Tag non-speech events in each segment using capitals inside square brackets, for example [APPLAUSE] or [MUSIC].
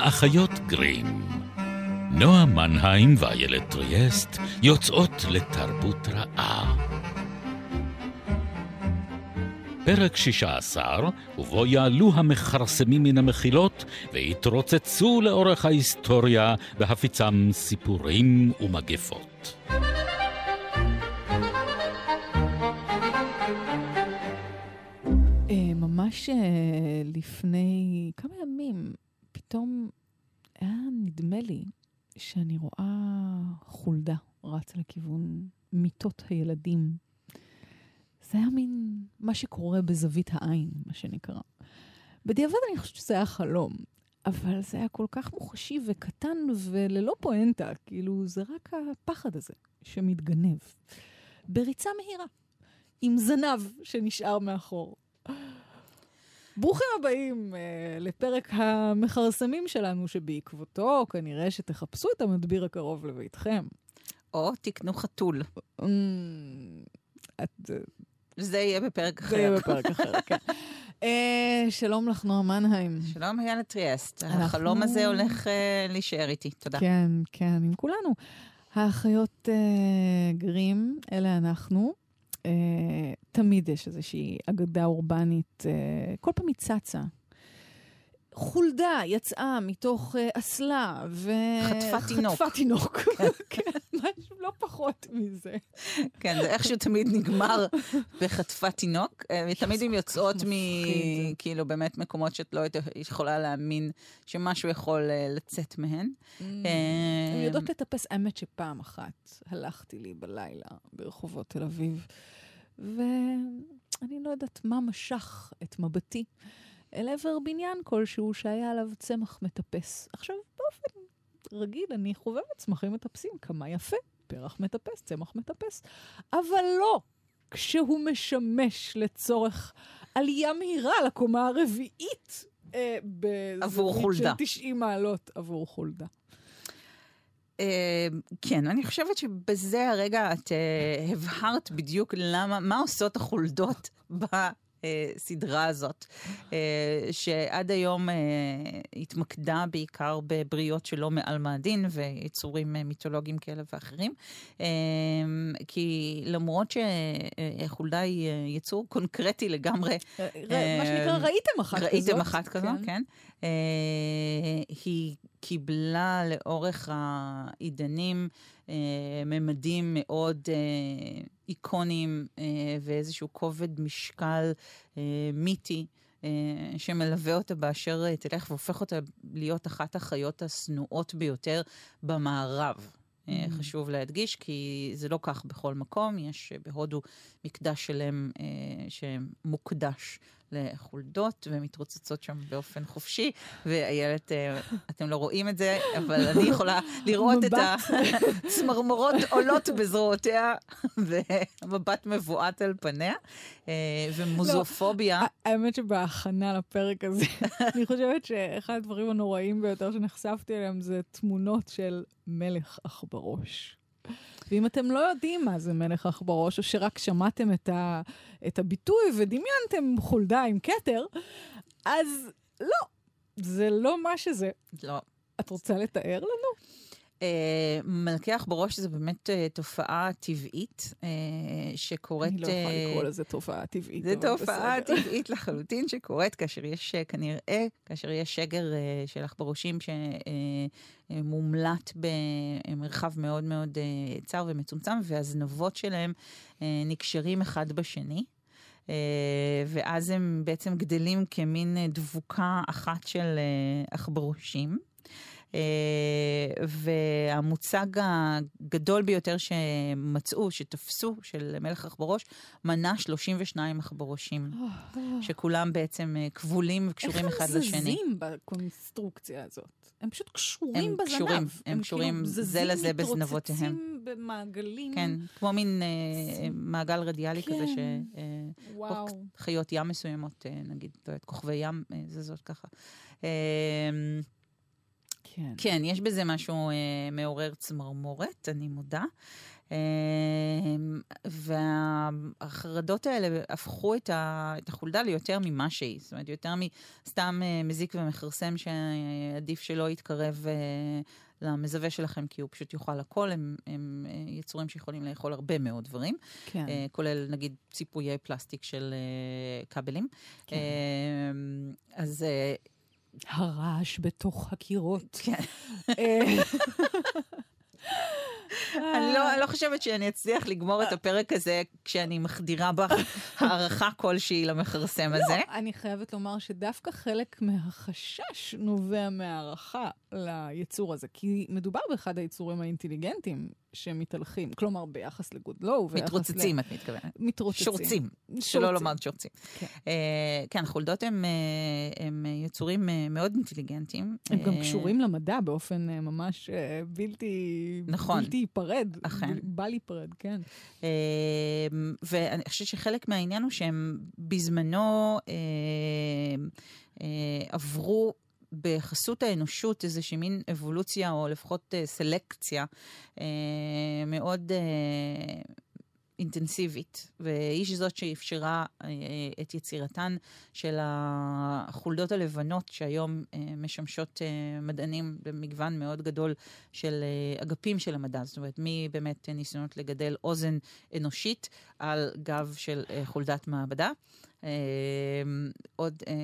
האחיות גרים. נועה מנהיים ואיילת טריאסט יוצאות לתרבות רעה. פרק 16, ובו יעלו המכרסמים מן המחילות ויתרוצצו לאורך ההיסטוריה בהפיצם סיפורים ומגפות. אה, ממש אה, לפני כמה ימים, פתאום היה נדמה לי שאני רואה חולדה רצה לכיוון מיטות הילדים. זה היה מין מה שקורה בזווית העין, מה שנקרא. בדיעבד אני חושבת שזה היה חלום, אבל זה היה כל כך מוחשי וקטן וללא פואנטה, כאילו זה רק הפחד הזה שמתגנב. בריצה מהירה, עם זנב שנשאר מאחור. ברוכים הבאים uh, לפרק המכרסמים שלנו, שבעקבותו כנראה שתחפשו את המדביר הקרוב לביתכם. או תקנו חתול. Mm, את, זה יהיה בפרק אחר. זה יהיה בפרק אחר, כן. Uh, [LAUGHS] שלום לך, נועה מנהיים. שלום, איילה טריאסט. אנחנו... החלום הזה הולך uh, להישאר איתי, תודה. כן, כן, עם כולנו. האחיות uh, גרים, אלה אנחנו. Uh, תמיד יש איזושהי אגדה אורבנית, uh, כל פעם היא צצה. חולדה יצאה מתוך אסלה, ו... חטפה תינוק. חטפה תינוק, [LAUGHS] כן, משהו לא פחות מזה. כן, זה איכשהו תמיד נגמר בחטפה תינוק. תמיד הן יוצאות מ... כאילו, באמת מקומות שאת לא יכולה להאמין שמשהו יכול לצאת מהן. הן יודעות לטפס. האמת שפעם אחת הלכתי לי בלילה ברחובות תל אביב, ואני לא יודעת מה משך את מבטי. אל עבר בניין כלשהו שהיה עליו צמח מטפס. עכשיו, באופן רגיל, אני חובבת צמחים מטפסים, כמה יפה, פרח מטפס, צמח מטפס. אבל לא כשהוא משמש לצורך עלייה מהירה לקומה הרביעית אה, בזווית של 90 מעלות עבור חולדה. Uh, כן, אני חושבת שבזה הרגע את uh, הבהרת בדיוק למה, מה עושות החולדות בסדרה הזאת, שעד היום התמקדה בעיקר בבריות שלא מעל מאדין ויצורים מיתולוגיים כאלה ואחרים. כי למרות שחולדה היא יצור קונקרטי לגמרי, מה שנקרא, ראיתם אחת כזאת. ראיתם אחת כזאת, כן. היא קיבלה לאורך העידנים ממדים מאוד איקונים ואיזשהו כובד משקל מיתי. שמלווה אותה באשר תלך והופך אותה להיות אחת החיות השנואות ביותר במערב. Mm. חשוב להדגיש, כי זה לא כך בכל מקום, יש בהודו מקדש שלם שמוקדש לחולדות ומתרוצצות שם באופן חופשי, ואיילת, אתם לא רואים את זה, אבל אני יכולה לראות את הצמרמורות עולות בזרועותיה, ומבט מבועת על פניה, ומוזופוביה. האמת שבהכנה לפרק הזה, [LAUGHS] אני חושבת שאחד הדברים הנוראים ביותר שנחשפתי אליהם זה תמונות של מלך עכברוש. ואם אתם לא יודעים מה זה מלך עכברוש, או שרק שמעתם את, ה, את הביטוי ודמיינתם חולדה עם כתר, אז לא, זה לא מה שזה. לא. את רוצה לתאר לנו? Uh, מלכי עכברוש זה באמת uh, תופעה טבעית uh, שקורית... אני לא יכולה לקרוא לזה תופעה טבעית. זה תופעה. טבעית לחלוטין שקורית כאשר יש כנראה, כאשר יש שגר של עכברושים שמומלט במרחב מאוד מאוד צר ומצומצם, והזנבות שלהם נקשרים אחד בשני. ואז הם בעצם גדלים כמין דבוקה אחת של עכברושים. Uh, והמוצג הגדול ביותר שמצאו, שתפסו, של מלך עכברוש, מנה 32 עכברושים, oh. שכולם בעצם uh, כבולים וקשורים אחד לשני. איך הם זזים בקונסטרוקציה הזאת? הם פשוט קשורים הם בזנב. קשורים, הם, הם קשורים כאילו זה לזה בזנבותיהם. זזים, במעגלים. כן, כמו מין uh, מעגל רדיאלי כן. כזה, שחיות uh, ים מסוימות, uh, נגיד, לא כוכבי ים uh, זזות ככה. Uh, כן. כן, יש בזה משהו אה, מעורר צמרמורת, אני מודה. והחרדות האלה הפכו את, ה, את החולדה ליותר ממה שהיא, זאת אומרת, יותר מסתם מזיק ומכרסם שעדיף שלא יתקרב למזווה שלכם, כי הוא פשוט יאכל הכל, הם, הם יצורים שיכולים לאכול הרבה מאוד דברים, כן. כולל נגיד ציפויי פלסטיק של כבלים. כן. אז... הרעש בתוך הקירות. כן. אני לא, לא חושבת שאני אצליח לגמור את הפרק הזה כשאני מחדירה בך הערכה כלשהי למכרסם הזה. לא, אני חייבת לומר שדווקא חלק מהחשש נובע מהערכה ליצור הזה, כי מדובר באחד היצורים האינטליגנטים שמתהלכים, כלומר ביחס לגודלו. מתרוצצים, ל... את מתכוונת. מתרוצצים. שורצים, שורצים. שלא לומר שורצים. כן, uh, כן חולדות הם, uh, הם יצורים uh, מאוד אינטליגנטים. הם uh, גם קשורים למדע באופן uh, ממש uh, בלתי... נכון. בלתי ייפרד. אכן. בל ייפרד, כן. Uh, ואני חושבת שחלק מהעניין הוא שהם בזמנו uh, עברו... בחסות האנושות איזושהי מין אבולוציה, או לפחות אה, סלקציה אה, מאוד אה, אינטנסיבית, והיא זאת שאפשרה אה, את יצירתן של החולדות הלבנות, שהיום אה, משמשות אה, מדענים במגוון מאוד גדול של אה, אגפים של המדע. זאת אומרת, מבאמת ניסיונות לגדל אוזן אנושית על גב של אה, חולדת מעבדה. אה, עוד אה,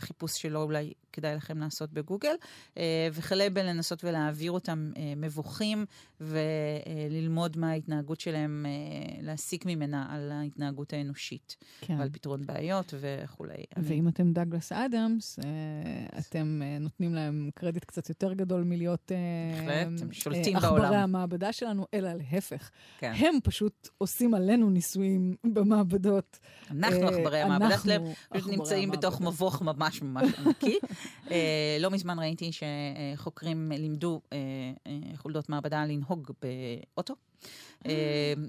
חיפוש שלו אולי כדאי לכם לעשות בגוגל, אה, וכלה בלנסות ולהעביר אותם אה, מבוכים וללמוד מה ההתנהגות שלהם, אה, להסיק ממנה על ההתנהגות האנושית, כן. ועל פתרון בעיות וכולי. ואם אתם דאגלס אדמס, אתם נותנים להם קרדיט קצת יותר גדול מלהיות בהחלט, הם שולטים בעולם. עכברי המעבדה שלנו, אלא להפך. כן. הם פשוט עושים עלינו ניסויים במעבדות. אנחנו עכברי המעבדה שלהם, פשוט נמצאים בתוך מבוך ממש ממש ענקי. [LAUGHS] אה, לא מזמן ראיתי שחוקרים לימדו אה, אה, חולדות מעבדה לנהוג באוטו.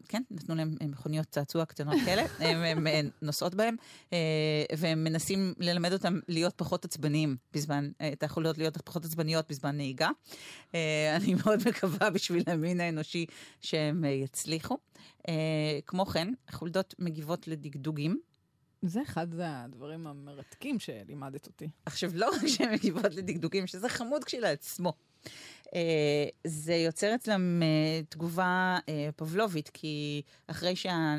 כן, נתנו להם מכוניות צעצוע קטנות כאלה, [LAUGHS] הן נוסעות בהן, והם מנסים ללמד אותם להיות פחות עצבניים בזמן, את החולדות להיות פחות עצבניות בזמן נהיגה. אני מאוד מקווה בשביל המין האנושי שהם יצליחו. כמו כן, חולדות מגיבות לדגדוגים. זה אחד הדברים המרתקים שלימדת אותי. עכשיו, לא רק שהן מגיבות לדקדוקים, שזה חמוד כשלעצמו. אה, זה יוצר אצלם אה, תגובה אה, פבלובית, כי אחרי שה...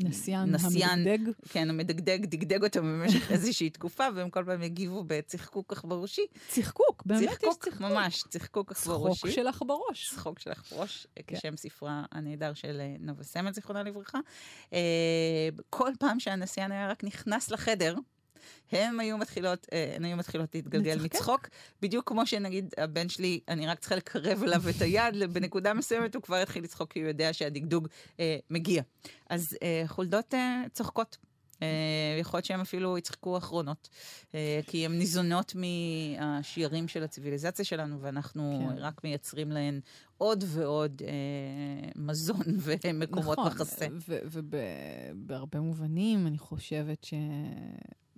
נסיין, המדגדג. כן, המדגדג, דגדג אותו במשך [LAUGHS] איזושהי תקופה, והם כל פעם יגיבו בצחקוק עכברושי. צחקוק, באמת יש צחקוק. ממש, צחקוק עכברושי. צחוק שלך בראש. צחוק שלך בראש, כן. כשם ספרה הנהדר של נובה סמל, זיכרונה לברכה. כל פעם שהנסיין היה רק נכנס לחדר, הן היו מתחילות, אה, הן היו מתחילות להתגלגל מצחוק, בדיוק כמו שנגיד הבן שלי, אני רק צריכה לקרב אליו את היד, בנקודה מסוימת הוא כבר יתחיל לצחוק כי הוא יודע שהדגדוג אה, מגיע. אז אה, חולדות אה, צוחקות. Uh, יכול להיות שהם אפילו יצחקו אחרונות, uh, כי הן ניזונות מהשיירים של הציוויליזציה שלנו, ואנחנו כן. רק מייצרים להן עוד ועוד מזון [LAUGHS] ומקומות נכון, מחסה. ובהרבה מובנים אני חושבת ש...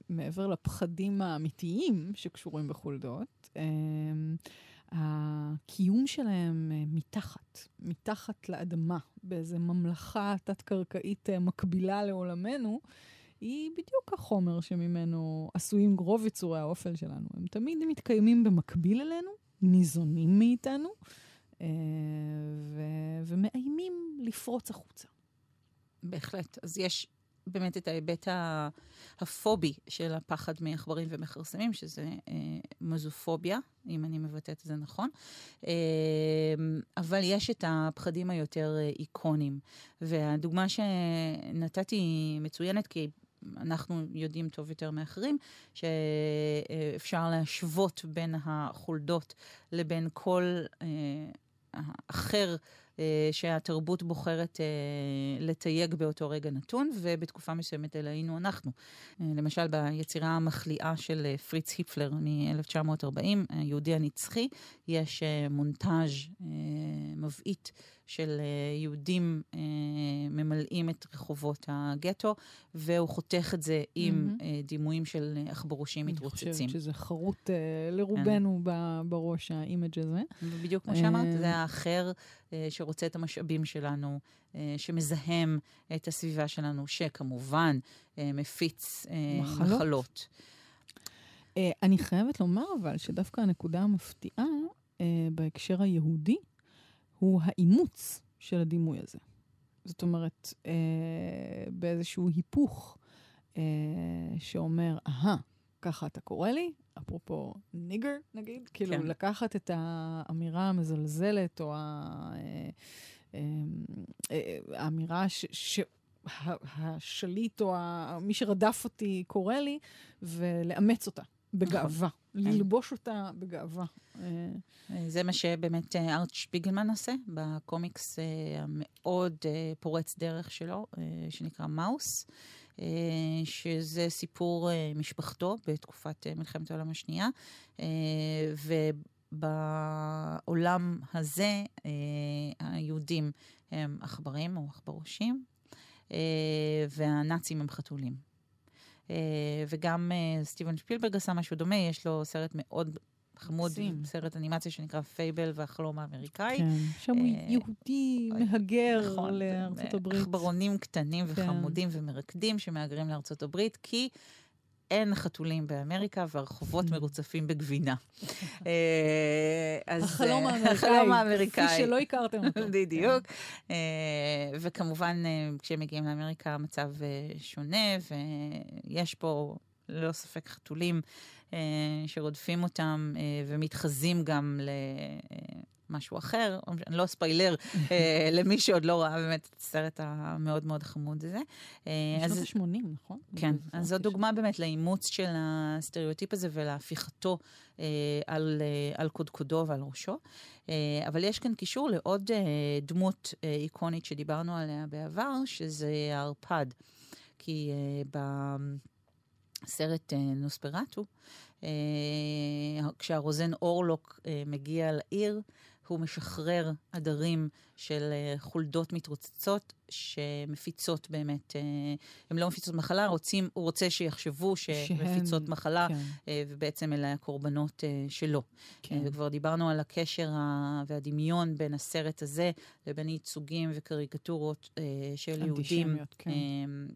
מעבר לפחדים האמיתיים שקשורים בחולדות, אמ, הקיום שלהם אה, מתחת, מתחת לאדמה, באיזו ממלכה תת-קרקעית אה, מקבילה לעולמנו, היא בדיוק החומר שממנו עשויים רוב יצורי האופל שלנו. הם תמיד מתקיימים במקביל אלינו, ניזונים מאיתנו, אה, ו- ומאיימים לפרוץ החוצה. בהחלט. אז יש באמת את ההיבט הפובי של הפחד מעכברים ומכרסמים, שזה אה, מזופוביה, אם אני מבטאת את זה נכון. אה, אבל יש את הפחדים היותר אה, איקונים. והדוגמה שנתתי היא מצוינת, כי אנחנו יודעים טוב יותר מאחרים, שאפשר להשוות בין החולדות לבין כל אה, אחר. אה, שהתרבות בוחרת אה, לתייג באותו רגע נתון, ובתקופה מסוימת אלה היינו אנחנו. אה, למשל, ביצירה המחליאה של פריץ היפלר מ-1940, היהודי הנצחי, יש מונטאז' מבעית. של אה, יהודים אה, ממלאים את רחובות הגטו, והוא חותך את זה עם mm-hmm. דימויים של עכברושים מתרוצצים. אני חושבת שזה חרוט לרובנו כן. בראש, האימג' הזה. ובדיוק כמו שאמרת, זה האחר שרוצה את המשאבים שלנו, אה, שמזהם את הסביבה שלנו, שכמובן אה, מפיץ אה, מחלות. מחלות. אה, אני חייבת לומר אבל שדווקא הנקודה המפתיעה אה, בהקשר היהודי הוא האימוץ של הדימוי הזה. זאת אומרת, אה, באיזשהו היפוך אה, שאומר, אהה, ככה אתה קורא לי, אפרופו ניגר נגיד, כאילו כן. לקחת את האמירה המזלזלת או אה, אה, אה, האמירה ש... ש... השליט או מי שרדף אותי קורא לי, ולאמץ אותה בגאווה, נכון. ללבוש אותה בגאווה. זה מה שבאמת ארט שפיגלמן עושה בקומיקס המאוד פורץ דרך שלו, שנקרא מאוס. אה, שזה סיפור אה, משפחתו בתקופת אה, מלחמת העולם השנייה. ובעולם הזה היהודים הם עכברים או עכברושים, והנאצים הם חתולים. וגם סטיבן שפילברג עשה משהו דומה, יש לו סרט מאוד חמוד, סרט אנימציה שנקרא פייבל והחלום האמריקאי. כן, שם הוא אה, יהודי מהגר נכון, לארצות הברית. עכברונים קטנים כן. וחמודים ומרקדים שמהגרים לארצות הברית, כי אין חתולים באמריקה והרחובות. [LAUGHS] מרוצפים בגבינה. [LAUGHS] אה, החלום האמריקאי. החלום האמריקאי. כפי שלא הכרתם אותו. [LAUGHS] בדיוק. כן. וכמובן, כשהם מגיעים לאמריקה המצב שונה, ויש פה ללא ספק חתולים אה, שרודפים אותם אה, ומתחזים גם למשהו אחר. אני לא ספיילר אה, [LAUGHS] למי שעוד לא ראה באמת את הסרט המאוד מאוד חמוד הזה. משנות ה-80, נכון? כן, אז זו דוגמה באמת לאימוץ של הסטריאוטיפ הזה ולהפיכתו על, על קודקודו ועל ראשו. אבל יש כאן קישור לעוד דמות איקונית שדיברנו עליה בעבר, שזה הערפד. כי ב... סרט אה, נוספרטו, אה, כשהרוזן אורלוק אה, מגיע לעיר, הוא משחרר עדרים של חולדות מתרוצצות שמפיצות באמת, הן לא מפיצות מחלה, רוצים, הוא רוצה שיחשבו שמפיצות שהן, מחלה, כן. ובעצם אלה הקורבנות שלו. כן. וכבר דיברנו על הקשר והדמיון בין הסרט הזה לבין ייצוגים וקריקטורות של יהודים. כן.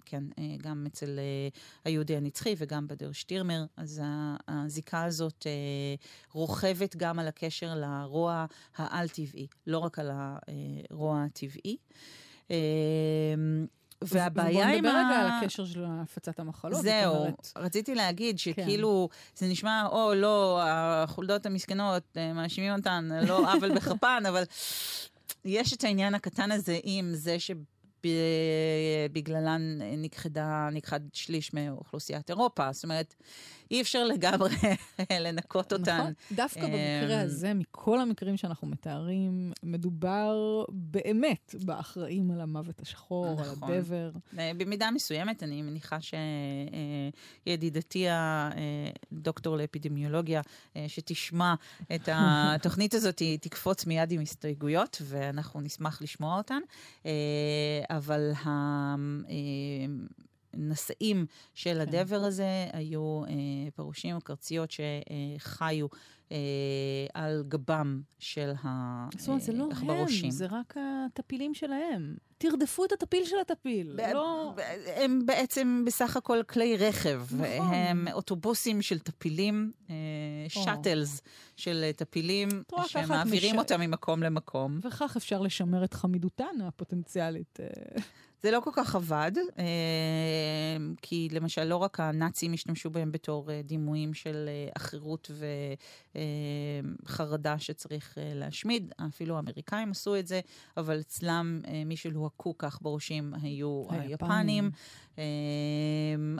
כן, גם אצל היהודי הנצחי וגם בדר שטירמר, אז הזיקה הזאת רוכבת גם על הקשר לרוע העל-טבעי, לא רק על הרוע הטבעי. אמ, והבעיה עם ה... בוא נדבר רגע על הקשר של הפצת המחלות. זהו, אומרת... רציתי להגיד כן. שכאילו, כן. זה נשמע, או לא, החולדות המסכנות, אה, מאשימים אותן, לא עוול בכפן, אבל יש את העניין הקטן הזה עם זה שבגללן נכחדה, נכחד שליש מאוכלוסיית אירופה. זאת אומרת, אי אפשר לגמרי [LAUGHS] לנקות אותן. נכון, דווקא במקרה אמ, הזה, מכל המקרים שאנחנו מתארים, מדובר באמת באחראים על המוות השחור, נכון. על הדבר. במידה מסוימת, אני מניחה שידידתי הדוקטור לאפידמיולוגיה, אה, שתשמע את [LAUGHS] התוכנית הזאת, היא תקפוץ מיד עם הסתייגויות, ואנחנו נשמח לשמוע אותן. אה, אבל הנשאים של כן. הדבר הזה היו אה, פרושים או קרציות שחיו אה, על גבם של העכברושים. זאת אומרת, זה לא הם, זה רק הטפילים שלהם. תרדפו את הטפיל של הטפיל. ב- לא... הם בעצם בסך הכל כלי רכב. נכון. הם אוטובוסים של טפילים, אה, שאטלס של טפילים, שמעבירים מש... אותם ממקום למקום. וכך אפשר לשמר את חמידותן הפוטנציאלית. אה. זה לא כל כך עבד, אה, כי למשל לא רק הנאצים השתמשו בהם בתור אה, דימויים של עכירות וחרדה שצריך להשמיד, אפילו האמריקאים עשו את זה, אבל אצלם מי שלוהקו כך בראשים היו היפנים.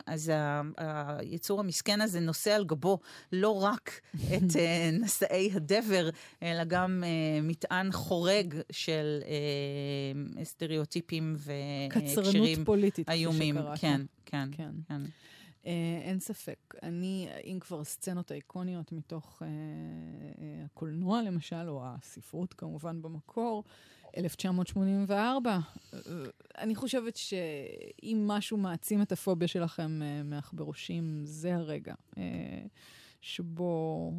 אז היצור המסכן הזה נושא על גבו לא רק [LAUGHS] את נשאי הדבר, אלא גם מטען חורג של סטריאוטיפים ו... קצרנות פוליטית, איומים. כן, כן, כן. כן. Uh, אין ספק. אני, אם כבר הסצנות האיקוניות מתוך uh, uh, הקולנוע למשל, או הספרות כמובן במקור, 1984, uh, אני חושבת שאם משהו מעצים את הפוביה שלכם uh, מעכברושים, זה הרגע שבו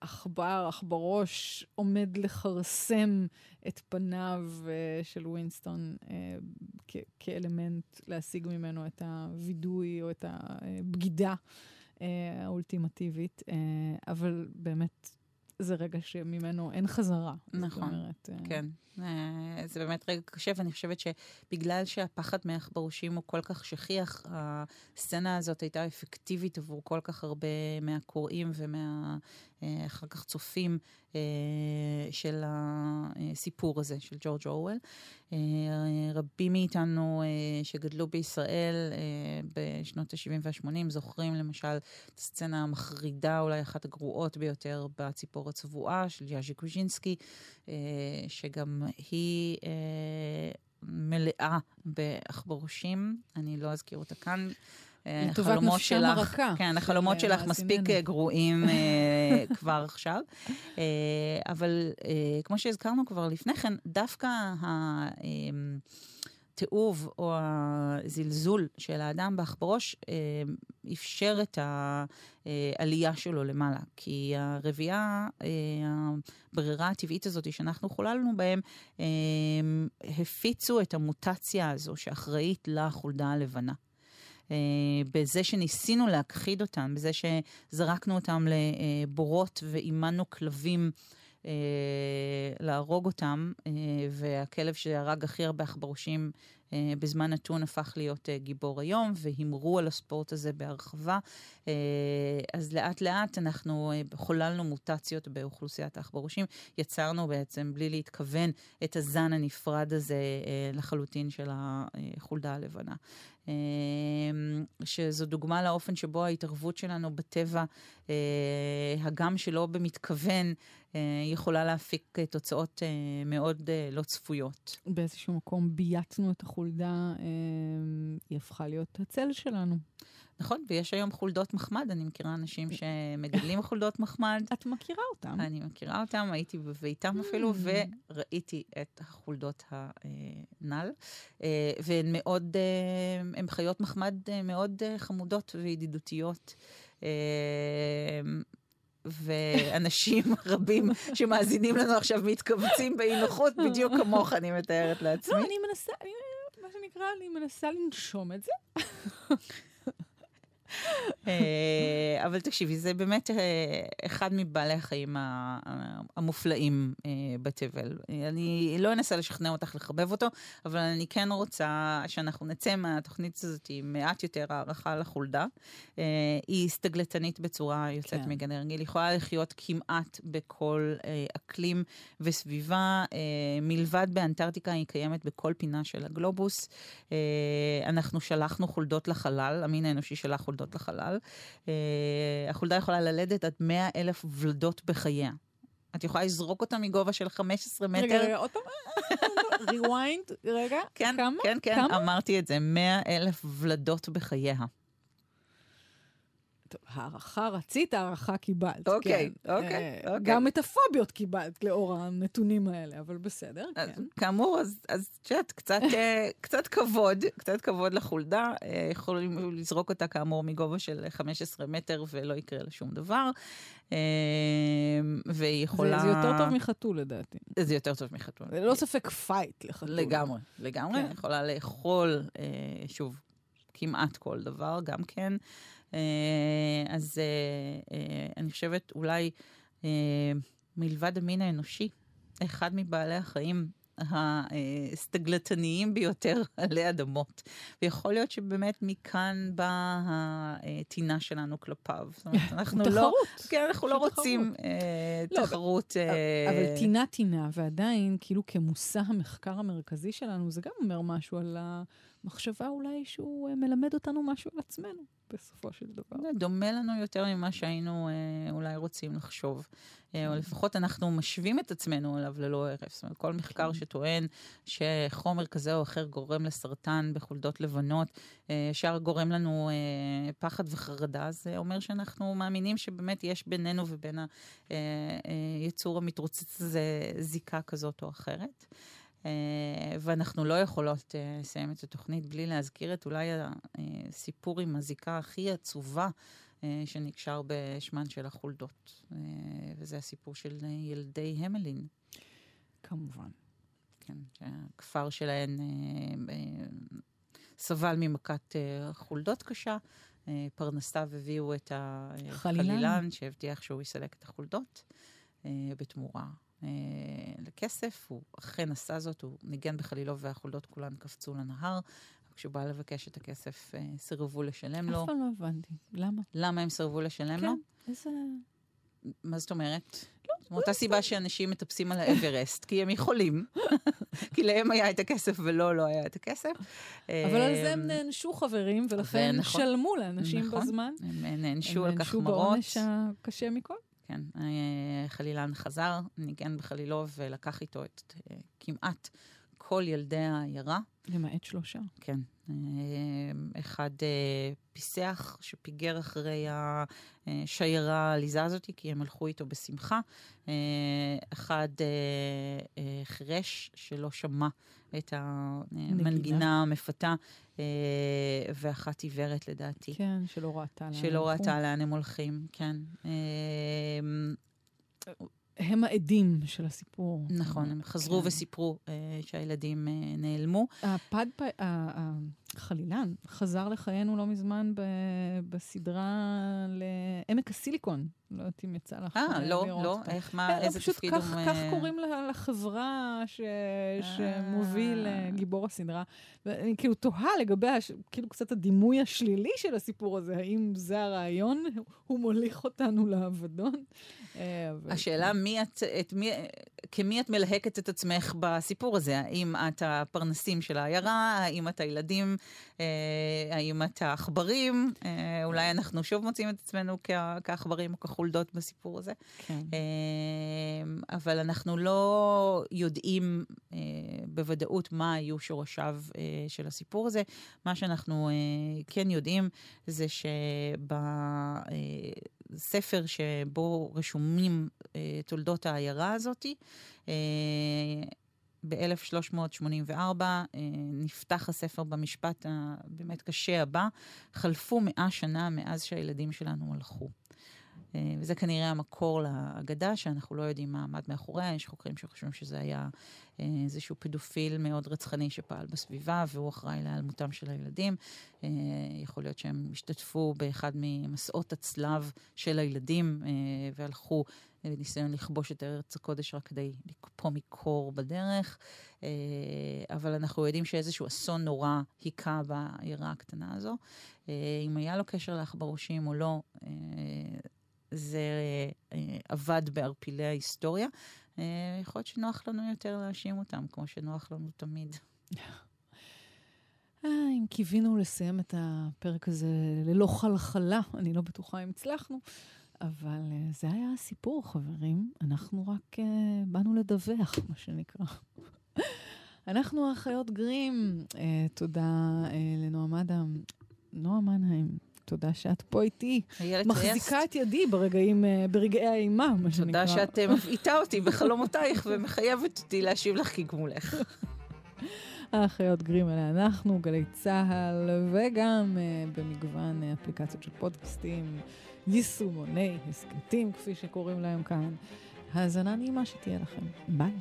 עכבר, עכברוש, עומד לכרסם את פניו uh, של ווינסטון uh, כ- כאלמנט להשיג ממנו את הווידוי או את הבגידה uh, האולטימטיבית, uh, אבל באמת זה רגע שממנו אין חזרה. נכון, אומרת, כן. זה באמת רגע קשה, ואני חושבת שבגלל שהפחד מעכברושים הוא כל כך שכיח, הסצנה הזאת הייתה אפקטיבית עבור כל כך הרבה מהקוראים ומאחר כך צופים אה, של הסיפור הזה, של ג'ורג' אורוול. אה, רבים מאיתנו אה, שגדלו בישראל בשנות ה-70 וה-80 זוכרים למשל את הסצנה המחרידה, אולי אחת הגרועות ביותר, בציפור הצבועה של יאז'י קוז'ינסקי, שגם היא... מלאה בעכברושים, אני לא אזכיר אותה כאן. לטובת נפשם הרכה. כן, החלומות שלך מספיק אה, גרועים אה, [LAUGHS] כבר עכשיו. אה, אבל כמו שהזכרנו כבר לפני כן, דווקא התיעוב או הזלזול של האדם בעכברוש אפשר את העלייה שלו למעלה. כי הרבייה, הברירה הטבעית הזאת שאנחנו חוללנו בהם, הפיצו את המוטציה הזו שאחראית לחולדה הלבנה. אה, בזה שניסינו להכחיד אותם, בזה שזרקנו אותם לבורות ואימנו כלבים. אה, להרוג אותם, אה, והכלב שהרג הכי הרבה עכברושים בזמן נתון הפך להיות אה, גיבור היום, והימרו על הספורט הזה בהרחבה. אה, אז לאט לאט אנחנו אה, חוללנו מוטציות באוכלוסיית העכברושים, יצרנו בעצם, בלי להתכוון, את הזן הנפרד הזה אה, לחלוטין של החולדה הלבנה. אה, שזו דוגמה לאופן שבו ההתערבות שלנו בטבע, אה, הגם שלא במתכוון, אה, יכולה להפיק תוצאות מאוד לא צפויות. באיזשהו מקום בייתנו את החולדה, היא הפכה להיות הצל שלנו. נכון, ויש היום חולדות מחמד, אני מכירה אנשים שמגדלים חולדות מחמד. את מכירה אותם. אני מכירה אותם, הייתי בביתם אפילו, mm. וראיתי את החולדות הנ"ל. אה, והן מאוד, אה, הן חיות מחמד אה, מאוד חמודות וידידותיות. ואנשים [LAUGHS] רבים שמאזינים לנו עכשיו מתכווצים באי נוחות, בדיוק כמוך, אני מתארת לעצמי. לא, אני מנסה, אני, מה שנקרא, אני מנסה לנשום את זה. אה, אבל תקשיבי, זה באמת אה, אחד מבעלי החיים המופלאים אה, בתבל. אני לא אנסה לשכנע אותך לחבב אותו, אבל אני כן רוצה שאנחנו נצא מהתוכנית הזאת עם מעט יותר הערכה לחולדה. היא הסתגלתנית בצורה יוצאת כן. מגן הרגיל, היא יכולה לחיות כמעט בכל אקלים וסביבה. מלבד באנטארקטיקה, היא קיימת בכל פינה של הגלובוס. אנחנו שלחנו חולדות לחלל, המין האנושי שלח חולדות. יורדות לחלל. אה, החולדה יכולה ללדת עד 100 אלף ולדות בחייה. את יכולה לזרוק אותה מגובה של 15 מטר. רגע, רגע, עוד פעם, ריוויינד, רגע, כן, כמה? כן, כן, כמה? אמרתי את זה, 100 אלף ולדות בחייה. טוב, הערכה רצית, הערכה קיבלת. אוקיי, כן. אוקיי, אה, אוקיי. גם את הפוביות קיבלת לאור הנתונים האלה, אבל בסדר, אז, כן. כאמור, אז את יודעת, קצת, [LAUGHS] אה, קצת כבוד, קצת כבוד לחולדה. אה, יכולים לזרוק אותה כאמור מגובה של 15 מטר ולא יקרה לה שום דבר. והיא יכולה... זה, זה יותר טוב מחתול לדעתי. זה יותר טוב מחתול. זה ללא ספק fight לחתול. לגמרי, לגמרי. כן. יכולה לאכול, שוב, כמעט כל דבר, גם כן. אה, אז אה, אה, אני חושבת אולי מלבד המין האנושי, אחד מבעלי החיים הסתגלתניים ביותר [LAUGHS] עלי אדמות. ויכול להיות שבאמת מכאן באה הטינה שלנו כלפיו. זאת אומרת, אנחנו לא... תחרות. כן, אנחנו לא רוצים לא, תחרות. אבל טינה טינה, ועדיין, כאילו כמושא המחקר המרכזי שלנו, זה גם אומר משהו על המחשבה אולי שהוא מלמד אותנו משהו על עצמנו. בסופו של דבר. זה דומה לנו יותר ממה שהיינו אה, אולי רוצים לחשוב. אה, או לפחות אנחנו משווים את עצמנו אליו ללא הרף. זאת אומרת, כל מחקר כן. שטוען שחומר כזה או אחר גורם לסרטן בחולדות לבנות, אה, ישר גורם לנו אה, פחד וחרדה, זה אומר שאנחנו מאמינים שבאמת יש בינינו ובין היצור אה, אה, המתרוצץ הזה זיקה כזאת או אחרת. אה, ואנחנו לא יכולות אה, לסיים את התוכנית בלי להזכיר את אולי הסיפור עם הזיקה הכי עצובה שנקשר בשמן של החולדות. וזה הסיפור של ילדי המלין. כמובן. כן, שהכפר שלהן סבל ממכת חולדות קשה. פרנסיו הביאו את החלילן, שהבטיח שהוא יסלק את החולדות בתמורה אה, לכסף. הוא אכן עשה זאת, הוא ניגן בחלילו והחולדות כולן קפצו לנהר. כשהוא בא לבקש את הכסף, אה, סירבו לשלם לו. אף פעם לא הבנתי. למה? למה הם סירבו לשלם כן, לו? כן, איזה... מה זאת אומרת? לא, מאותה סיבה שאנשים מטפסים על האברסט, כי הם יכולים. [LAUGHS] כי להם היה את הכסף ולא, לא היה את הכסף. אבל על זה הם אמ, נענשו חברים, ולכן נכון, שלמו לאנשים נכון, בזמן. הם נענשו על כך מרות. הם נענשו בעונש הקשה מכל. כן, אה, חלילן חזר, ניגן בחלילו ולקח איתו את אה, כמעט כל ילדי העיירה. למעט שלושה. כן. אה, אחד פיסח שפיגר אחרי השיירה העליזה הזאת, כי הם הלכו איתו בשמחה. אחד חירש שלא שמע את המנגינה המפתה, ואחת עיוורת לדעתי. כן, שלא ראתה לאן שלא ראתה לאן הם הולכים, כן. הם העדים של הסיפור. נכון, הם חזרו כן. וסיפרו uh, שהילדים uh, נעלמו. הפד, החלילן חזר לחיינו לא מזמן ב, בסדרה לעמק הסיליקון. לא יודעת אם יצא לך לראות. אה, לא, לא, איך, מה, כן, איזה תפקיד הוא... פשוט כך קוראים לחברה ש, שמוביל גיבור הסדרה. ואני כאילו תוהה לגבי, כאילו קצת הדימוי השלילי של הסיפור הזה, האם זה הרעיון? הוא מוליך אותנו לאבדון? השאלה, מי את, את מי, כמי את מלהקת את עצמך בסיפור הזה? האם את הפרנסים של העיירה? האם את הילדים? אה, האם את העכברים? אה, אולי אנחנו שוב מוצאים את עצמנו כעכברים או כחולדות בסיפור הזה. כן. אה, אבל אנחנו לא יודעים בוודאות מה היו שורשיו של הסיפור הזה. מה שאנחנו כן יודעים זה שבספר שבו רשומים תולדות העיירה הזאתי, ב-1384 אה, נפתח הספר במשפט הבאמת קשה הבא, חלפו מאה שנה מאז שהילדים שלנו הלכו. אה, וזה כנראה המקור לאגדה, שאנחנו לא יודעים מה עמד מאחוריה. יש חוקרים שחושבים שזה היה אה, איזשהו פדופיל מאוד רצחני שפעל בסביבה, והוא אחראי להיעלמותם של הילדים. יכול להיות שהם השתתפו באחד ממסעות הצלב של הילדים, והלכו בניסיון לכבוש את ארץ הקודש רק כדי לקפוא מקור בדרך, אה, אבל אנחנו יודעים שאיזשהו אסון נורא היכה בעיירה הקטנה הזו. אה, אם היה לו קשר לעכברושים או לא, אה, זה עבד בערפילי ההיסטוריה. יכול להיות שנוח לנו יותר להאשים אותם, כמו שנוח לנו תמיד. אם קיווינו לסיים את הפרק הזה ללא חלחלה, אני לא בטוחה אם הצלחנו. אבל uh, זה היה הסיפור, חברים. אנחנו רק uh, באנו לדווח, מה שנקרא. אנחנו האחיות גרים. Uh, תודה uh, לנועם אדם. נועה מנהיים, תודה שאת פה איתי. מחזיקה את ידי ברגעים, uh, ברגעי האימה, מה שנקרא. תודה שאת מבעיטה אותי בחלומותייך ומחייבת אותי להשיב לך כגמולך. האחיות גרים אלה אנחנו, גלי צה"ל, וגם uh, במגוון uh, אפליקציות של פודקאסטים. יישומוני הסכתים, כפי שקוראים להם כאן. האזנה נעימה שתהיה לכם. ביי.